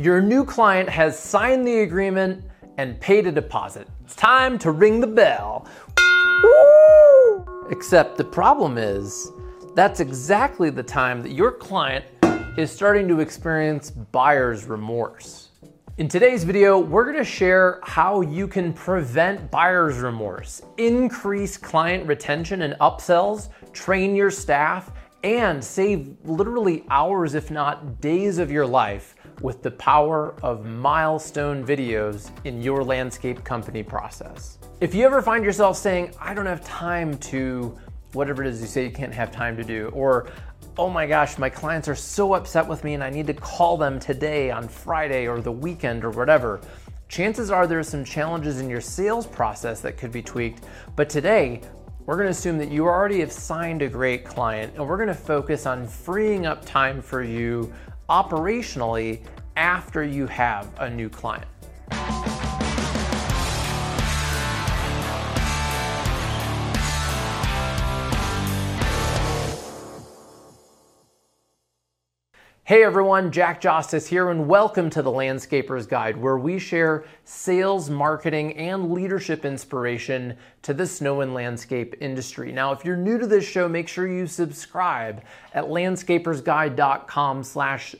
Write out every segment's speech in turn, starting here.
Your new client has signed the agreement and paid a deposit. It's time to ring the bell. Woo! Except the problem is, that's exactly the time that your client is starting to experience buyer's remorse. In today's video, we're gonna share how you can prevent buyer's remorse, increase client retention and upsells, train your staff, and save literally hours, if not days of your life with the power of milestone videos in your landscape company process. If you ever find yourself saying, I don't have time to whatever it is you say you can't have time to do, or oh my gosh, my clients are so upset with me and I need to call them today on Friday or the weekend or whatever. Chances are there are some challenges in your sales process that could be tweaked, but today we're gonna assume that you already have signed a great client and we're gonna focus on freeing up time for you operationally after you have a new client. Hey everyone, Jack Jostes here, and welcome to the Landscaper's Guide, where we share sales, marketing, and leadership inspiration to the snow and landscape industry. Now, if you're new to this show, make sure you subscribe at landscapersguide.com slash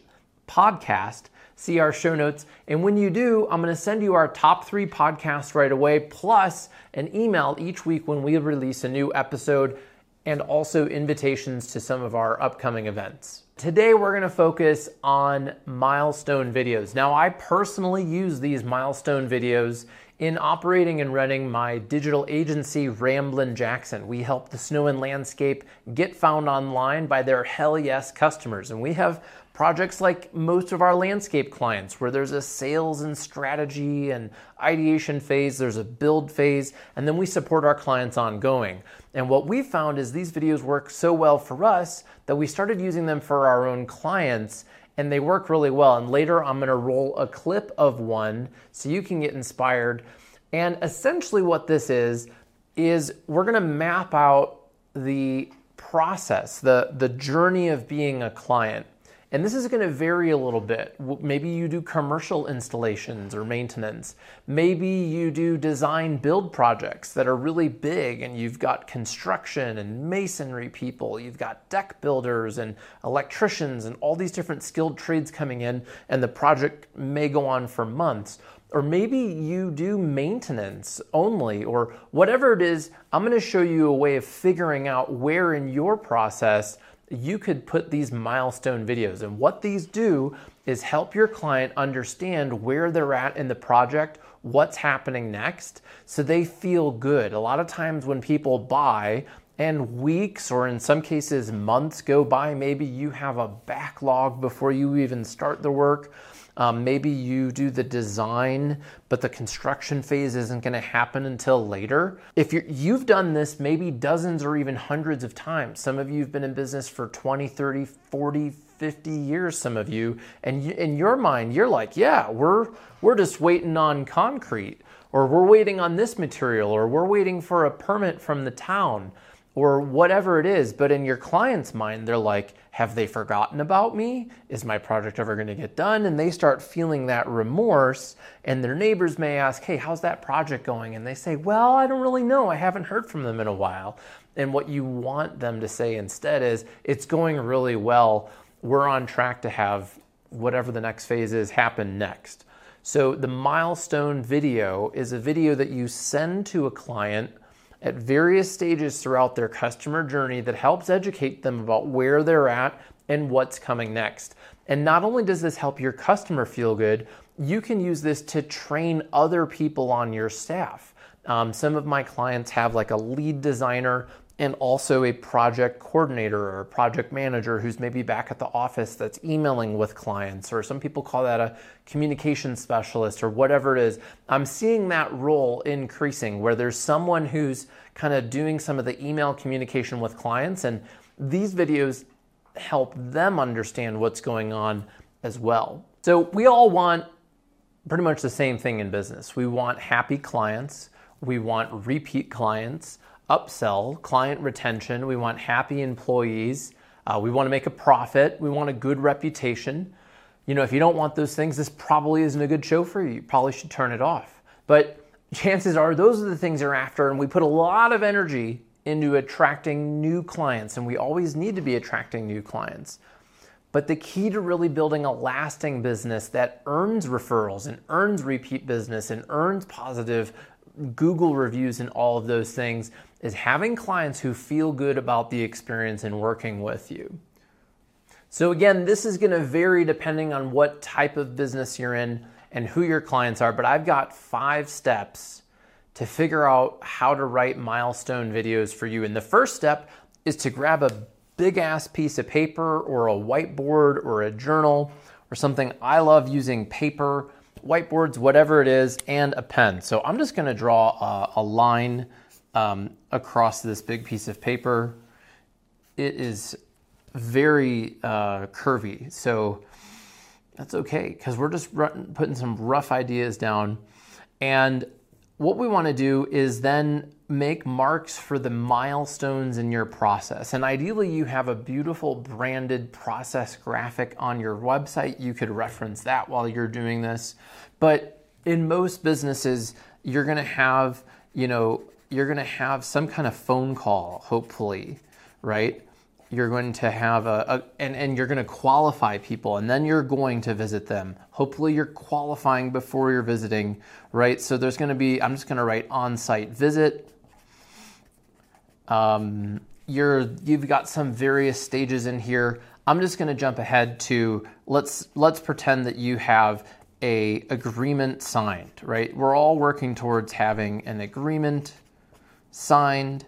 podcast. See our show notes. And when you do, I'm going to send you our top three podcasts right away, plus an email each week when we release a new episode, and also invitations to some of our upcoming events. Today, we're gonna focus on milestone videos. Now, I personally use these milestone videos in operating and running my digital agency, Ramblin' Jackson. We help the snow and landscape get found online by their hell yes customers. And we have projects like most of our landscape clients where there's a sales and strategy and ideation phase, there's a build phase, and then we support our clients ongoing. And what we found is these videos work so well for us that we started using them for our own clients and they work really well. And later I'm gonna roll a clip of one so you can get inspired. And essentially, what this is, is we're gonna map out the process, the, the journey of being a client. And this is going to vary a little bit. Maybe you do commercial installations or maintenance. Maybe you do design build projects that are really big and you've got construction and masonry people, you've got deck builders and electricians and all these different skilled trades coming in, and the project may go on for months. Or maybe you do maintenance only, or whatever it is, I'm going to show you a way of figuring out where in your process you could put these milestone videos. And what these do is help your client understand where they're at in the project, what's happening next, so they feel good. A lot of times when people buy, and weeks or in some cases months go by, maybe you have a backlog before you even start the work um, maybe you do the design, but the construction phase isn't going to happen until later. If you you've done this maybe dozens or even hundreds of times, some of you have been in business for 20, 30, 40, 50 years, some of you, and you, in your mind, you're like, yeah, we're, we're just waiting on concrete, or we're waiting on this material, or we're waiting for a permit from the town or whatever it is. But in your client's mind, they're like, have they forgotten about me? Is my project ever going to get done? And they start feeling that remorse. And their neighbors may ask, hey, how's that project going? And they say, well, I don't really know. I haven't heard from them in a while. And what you want them to say instead is, it's going really well. We're on track to have whatever the next phase is happen next. So the milestone video is a video that you send to a client at various stages throughout their customer journey that helps educate them about where they're at and what's coming next. And not only does this help your customer feel good, you can use this to train other people on your staff. Um, some of my clients have like a lead designer and also a project coordinator or a project manager who's maybe back at the office that's emailing with clients, or some people call that a communication specialist or whatever it is. I'm seeing that role increasing where there's someone who's kind of doing some of the email communication with clients, and these videos help them understand what's going on as well. So, we all want pretty much the same thing in business. We want happy clients, we want repeat clients upsell, client retention. We want happy employees. Uh, we want to make a profit. We want a good reputation. you know, if you don't want those things, this probably isn't a good show for you. You probably should turn it off. But chances are those are the things you're after, and we put a lot of energy into attracting new clients, and we always need to be attracting new clients. But the key to really building a lasting business that earns referrals and earns repeat business and earns positive Google reviews and all of those things is having clients who feel good about the experience in working with you. So, again, this is going to vary depending on what type of business you're in and who your clients are, but I've got five steps to figure out how to write milestone videos for you. And the first step is to grab a big ass piece of paper or a whiteboard or a journal or something. I love using paper, whiteboards, whatever it is, and a pen. So I'm just gonna draw a, a line um, across this big piece of paper. It is very uh, curvy. So that's okay because we're just putting some rough ideas down. And what we want to do is then make marks for the milestones in your process. And ideally, you have a beautiful branded process graphic on your website. You could reference that while you're doing this. But in most businesses, you're going to have, you know, you're going to have some kind of phone call, hopefully, right? you're going to have a, a, and, and you're going to qualify people and then you're going to visit them hopefully you're qualifying before you're visiting right so there's going to be i'm just going to write on-site visit um, you're you've got some various stages in here i'm just going to jump ahead to let's let's pretend that you have a agreement signed right we're all working towards having an agreement signed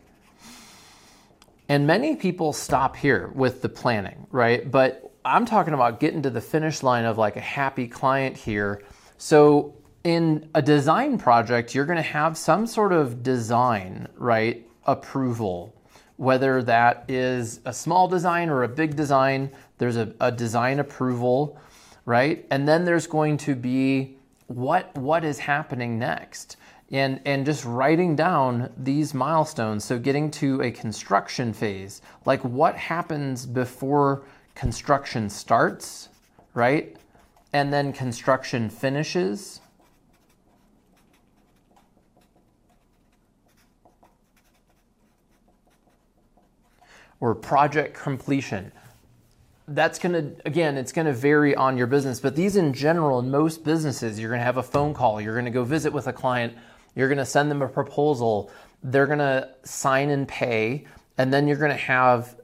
and many people stop here with the planning, right? But I'm talking about getting to the finish line of like a happy client here. So in a design project, you're going to have some sort of design, right? Approval. Whether that is a small design or a big design, there's a, a design approval, right? And then there's going to be what what is happening next and, and just writing down these milestones. So, getting to a construction phase, like what happens before construction starts, right? And then construction finishes. Or project completion that's going to again it's going to vary on your business but these in general in most businesses you're going to have a phone call you're going to go visit with a client you're going to send them a proposal. They're going to sign and pay. And then you're going to have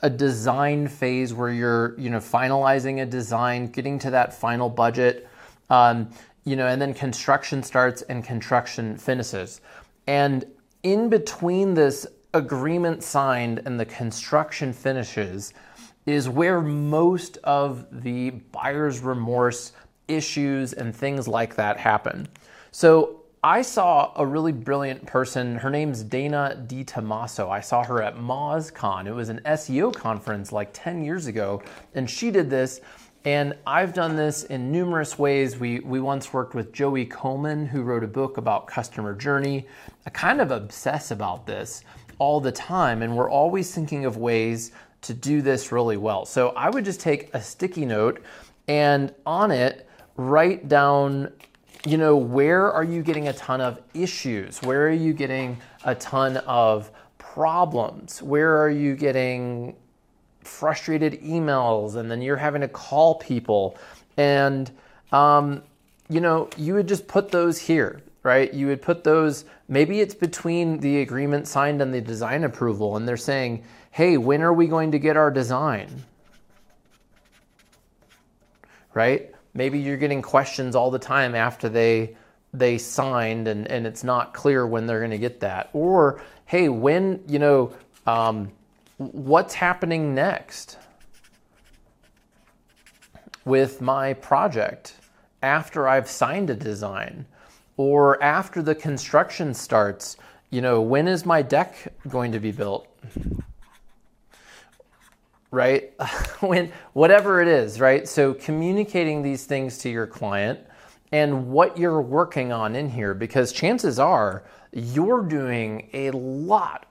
a design phase where you're, you know, finalizing a design, getting to that final budget. Um, you know, and then construction starts and construction finishes. And in between this agreement signed and the construction finishes is where most of the buyer's remorse issues and things like that happen. So I saw a really brilliant person. Her name's Dana DiTomaso. I saw her at MozCon. It was an SEO conference like 10 years ago, and she did this. And I've done this in numerous ways. We, we once worked with Joey Coleman, who wrote a book about customer journey. I kind of obsess about this all the time, and we're always thinking of ways to do this really well. So I would just take a sticky note and on it, write down you know, where are you getting a ton of issues? Where are you getting a ton of problems? Where are you getting frustrated emails and then you're having to call people? And, um, you know, you would just put those here, right? You would put those, maybe it's between the agreement signed and the design approval, and they're saying, hey, when are we going to get our design? Right? maybe you're getting questions all the time after they they signed and, and it's not clear when they're going to get that or hey when you know um, what's happening next with my project after i've signed a design or after the construction starts you know when is my deck going to be built right? when whatever it is, right? So communicating these things to your client and what you're working on in here because chances are you're doing a lot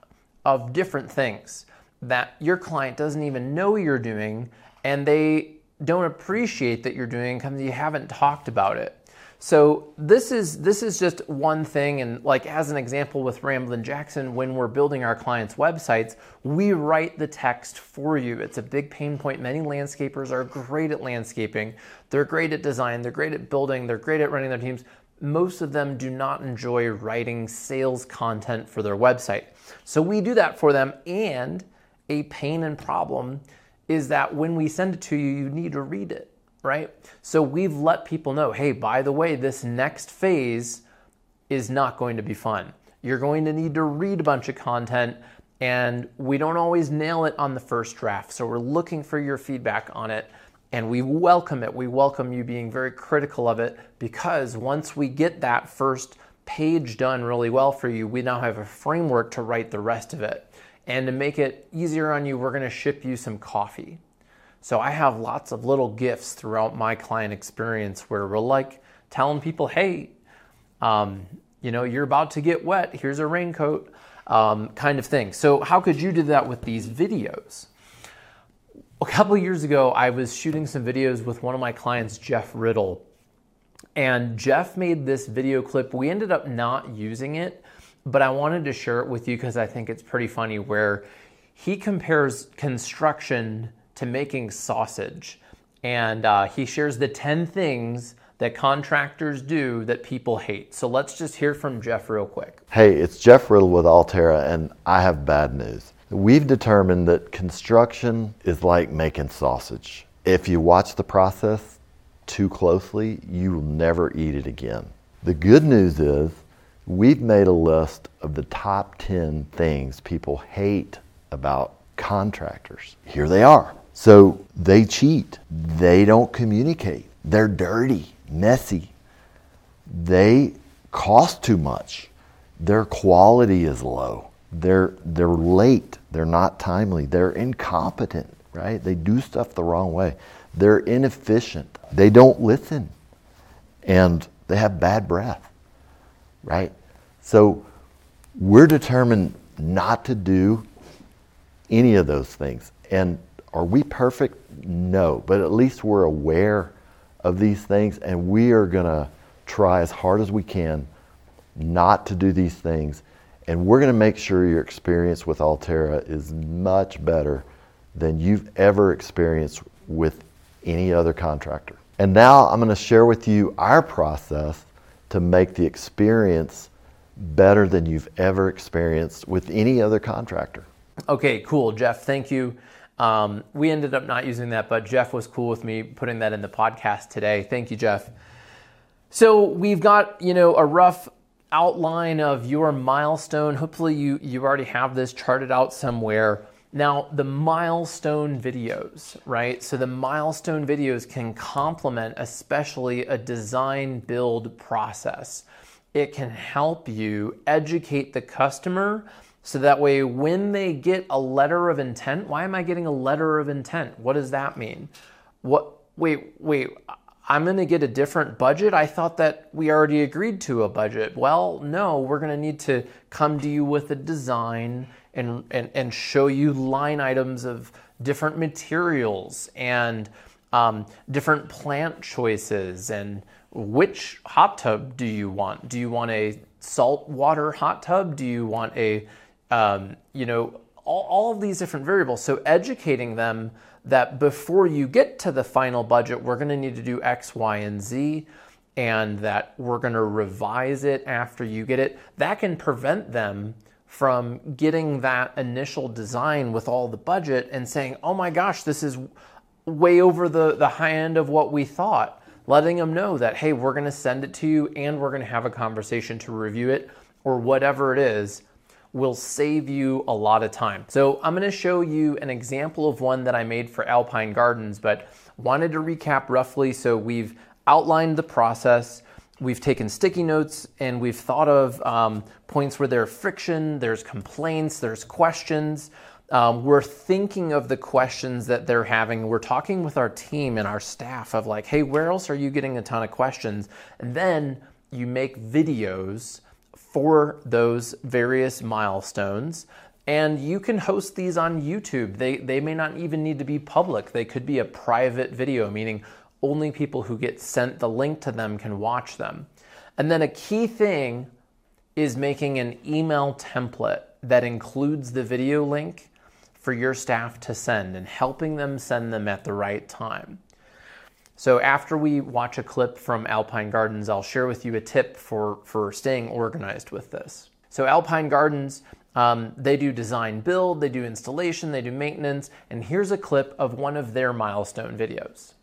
of different things that your client doesn't even know you're doing and they don't appreciate that you're doing because you haven't talked about it. So this is this is just one thing, and like as an example with Ramblin' Jackson, when we're building our clients' websites, we write the text for you. It's a big pain point. Many landscapers are great at landscaping. They're great at design. They're great at building. They're great at running their teams. Most of them do not enjoy writing sales content for their website. So we do that for them. And a pain and problem is that when we send it to you, you need to read it right? So we've let people know hey, by the way, this next phase is not going to be fun. You're going to need to read a bunch of content, and we don't always nail it on the first draft. So we're looking for your feedback on it, and we welcome it. We welcome you being very critical of it because once we get that first page done really well for you, we now have a framework to write the rest of it. And to make it easier on you, we're going to ship you some coffee. So I have lots of little gifts throughout my client experience where we're like telling people, hey, um, you know, you're about to get wet. Here's a raincoat, um, kind of thing. So how could you do that with these videos? A couple years ago, I was shooting some videos with one of my clients, Jeff Riddle. And Jeff made this video clip. We ended up not using it, but I wanted to share it with you because I think it's pretty funny where he compares construction to making sausage. And uh, he shares the 10 things that contractors do that people hate. So let's just hear from Jeff real quick. Hey, it's Jeff Riddle with Altera, and I have bad news. We've determined that construction is like making sausage. If you watch the process too closely, you will never eat it again. The good news is we've made a list of the top 10 things people hate about contractors. Here they are. So they cheat. They don't communicate. They're dirty, messy. They cost too much. Their quality is low. They're, they're late. They're not timely. They're incompetent, right? They do stuff the wrong way. They're inefficient. They don't listen. And they have bad breath, right? So we're determined not to do any of those things. And are we perfect? No, but at least we're aware of these things and we are going to try as hard as we can not to do these things. And we're going to make sure your experience with Altera is much better than you've ever experienced with any other contractor. And now I'm going to share with you our process to make the experience better than you've ever experienced with any other contractor. Okay, cool, Jeff. Thank you. Um, we ended up not using that, but Jeff was cool with me putting that in the podcast today. Thank you, Jeff. So we've got you know a rough outline of your milestone. Hopefully, you you already have this charted out somewhere. Now, the milestone videos, right? So the milestone videos can complement especially a design build process. It can help you educate the customer so that way, when they get a letter of intent, why am I getting a letter of intent? What does that mean? What, wait, wait, I'm going to get a different budget? I thought that we already agreed to a budget. Well, no, we're going to need to come to you with a design and, and, and show you line items of different materials and um, different plant choices and which hot tub do you want? Do you want a salt water hot tub? Do you want a um, you know, all, all of these different variables. So educating them that before you get to the final budget, we're going to need to do X, Y, and Z, and that we're going to revise it after you get it. That can prevent them from getting that initial design with all the budget and saying, oh my gosh, this is way over the, the high end of what we thought. Letting them know that, hey, we're going to send it to you and we're going to have a conversation to review it or whatever it is will save you a lot of time. So I'm going to show you an example of one that I made for Alpine Gardens, but wanted to recap roughly. So we've outlined the process. We've taken sticky notes and we've thought of um, points where there's friction, there's complaints, there's questions. Um, we're thinking of the questions that they're having. We're talking with our team and our staff of like, hey, where else are you getting a ton of questions? And then you make videos for those various milestones And you can host these on YouTube. They, they may not even need to be public. They could be a private video, meaning only people who get sent the link to them can watch them. And then a key thing is making an email template that includes the video link for your staff to send and helping them send them at the right time. So after we watch a clip from Alpine Gardens, I'll share with you a tip for, for staying organized with this. So Alpine Gardens, um, they do design build, they do installation, they do maintenance, and here's a clip of one of their milestone videos.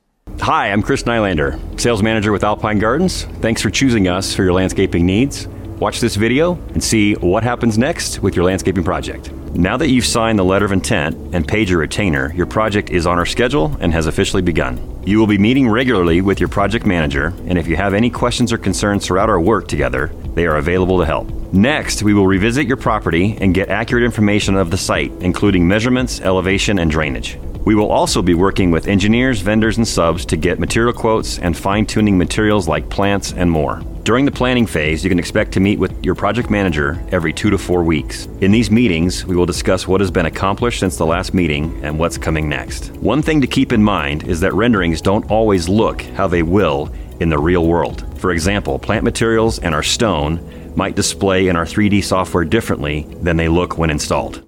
Hi, I'm Chris Nylander, Sales Manager with Alpine Gardens. Thanks for choosing us for your landscaping needs. Watch this video and see what happens next with your landscaping project. Now that you've signed the letter of intent and paid your retainer, your project is on our schedule and has officially begun. You will be meeting regularly with your project manager, and if you have any questions or concerns throughout our work together, they are available to help. Next, we will revisit your property and get accurate information of the site, including measurements, elevation, and drainage. We will also be working with engineers, vendors, and subs to get material quotes and fine tuning materials like plants and more. During the planning phase, you can expect to meet with your project manager every two to four weeks. In these meetings, we will discuss what has been accomplished since the last meeting and what's coming next. One thing to keep in mind is that renderings don't always look how they will in the real world. For example, plant materials and our stone might display in our 3D software differently than they look when installed.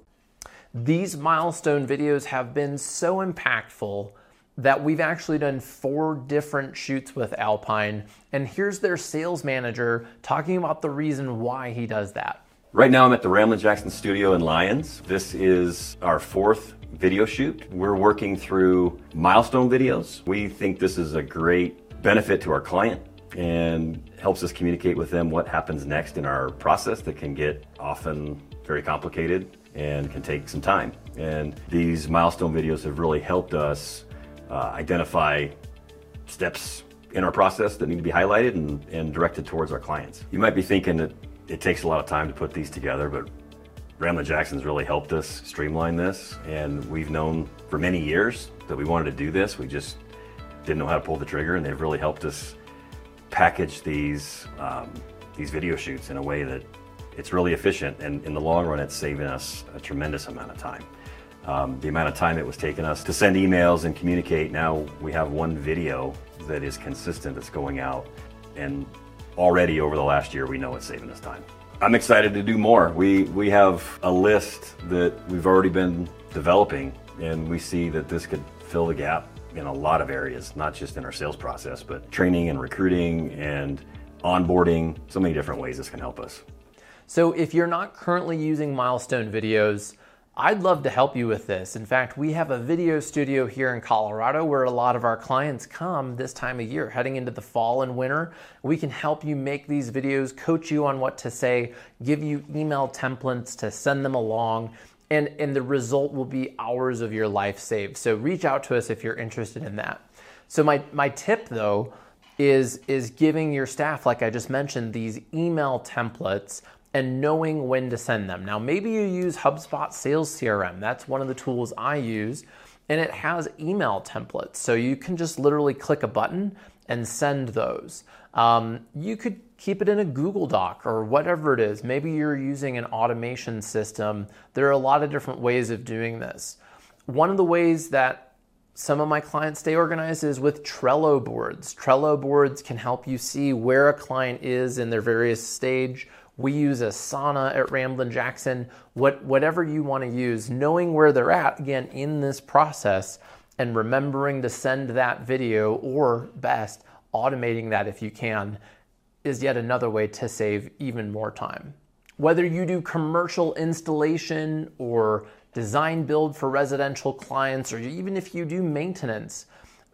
These milestone videos have been so impactful that we've actually done four different shoots with Alpine. And here's their sales manager talking about the reason why he does that. Right now, I'm at the Ramblin' Jackson studio in Lyons. This is our fourth video shoot. We're working through milestone videos. We think this is a great benefit to our client and helps us communicate with them what happens next in our process that can get often very complicated and can take some time. And these milestone videos have really helped us uh, identify steps in our process that need to be highlighted and, and directed towards our clients. You might be thinking that it takes a lot of time to put these together, but Ramblin' Jackson's really helped us streamline this, and we've known for many years that we wanted to do this. We just didn't know how to pull the trigger, and they've really helped us package these um, these video shoots in a way that it's really efficient, and in the long run, it's saving us a tremendous amount of time. Um, the amount of time it was taking us to send emails and communicate, now we have one video that is consistent that's going out, and already over the last year, we know it's saving us time. I'm excited to do more. We, we have a list that we've already been developing, and we see that this could fill the gap in a lot of areas, not just in our sales process, but training and recruiting and onboarding, so many different ways this can help us. So if you're not currently using milestone videos, I'd love to help you with this. In fact, we have a video studio here in Colorado where a lot of our clients come this time of year, heading into the fall and winter. We can help you make these videos, coach you on what to say, give you email templates to send them along, and, and the result will be hours of your life saved. So reach out to us if you're interested in that. So my, my tip though is, is giving your staff, like I just mentioned, these email templates and knowing when to send them. Now, maybe you use HubSpot Sales CRM. That's one of the tools I use, and it has email templates. So you can just literally click a button and send those. Um, you could keep it in a Google Doc or whatever it is. Maybe you're using an automation system. There are a lot of different ways of doing this. One of the ways that some of my clients stay organized is with Trello boards. Trello boards can help you see where a client is in their various stage we use Asana at Ramblin' Jackson, what, whatever you want to use, knowing where they're at, again, in this process, and remembering to send that video, or best, automating that if you can, is yet another way to save even more time. Whether you do commercial installation or design build for residential clients, or even if you do maintenance,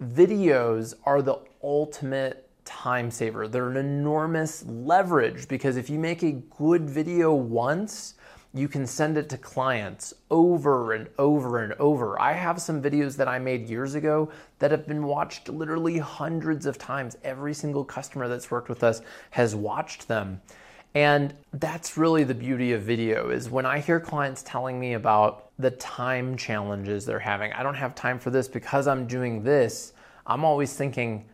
videos are the ultimate time saver. They're an enormous leverage because if you make a good video once, you can send it to clients over and over and over. I have some videos that I made years ago that have been watched literally hundreds of times. Every single customer that's worked with us has watched them. And that's really the beauty of video is when I hear clients telling me about the time challenges they're having. I don't have time for this because I'm doing this. I'm always thinking,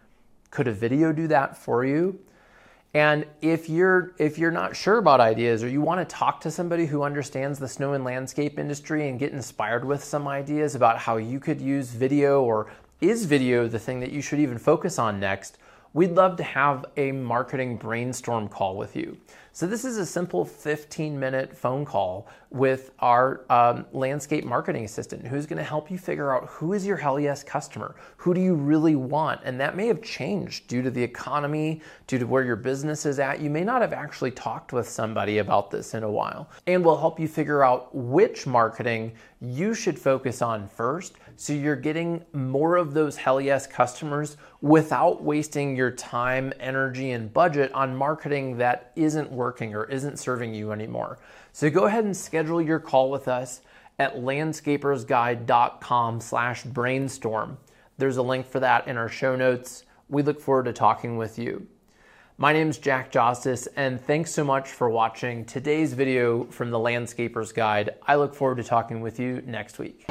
could a video do that for you? And if you're if you're not sure about ideas or you want to talk to somebody who understands the snow and landscape industry and get inspired with some ideas about how you could use video or is video the thing that you should even focus on next, we'd love to have a marketing brainstorm call with you. So, this is a simple 15 minute phone call with our um, landscape marketing assistant who's going to help you figure out who is your Hell Yes customer? Who do you really want? And that may have changed due to the economy, due to where your business is at. You may not have actually talked with somebody about this in a while. And we'll help you figure out which marketing you should focus on first so you're getting more of those Hell Yes customers without wasting your time, energy, and budget on marketing that isn't working or isn't serving you anymore. So go ahead and schedule your call with us at landscapersguide.com slash brainstorm. There's a link for that in our show notes. We look forward to talking with you. My name is Jack Jostes, and thanks so much for watching today's video from the Landscaper's Guide. I look forward to talking with you next week.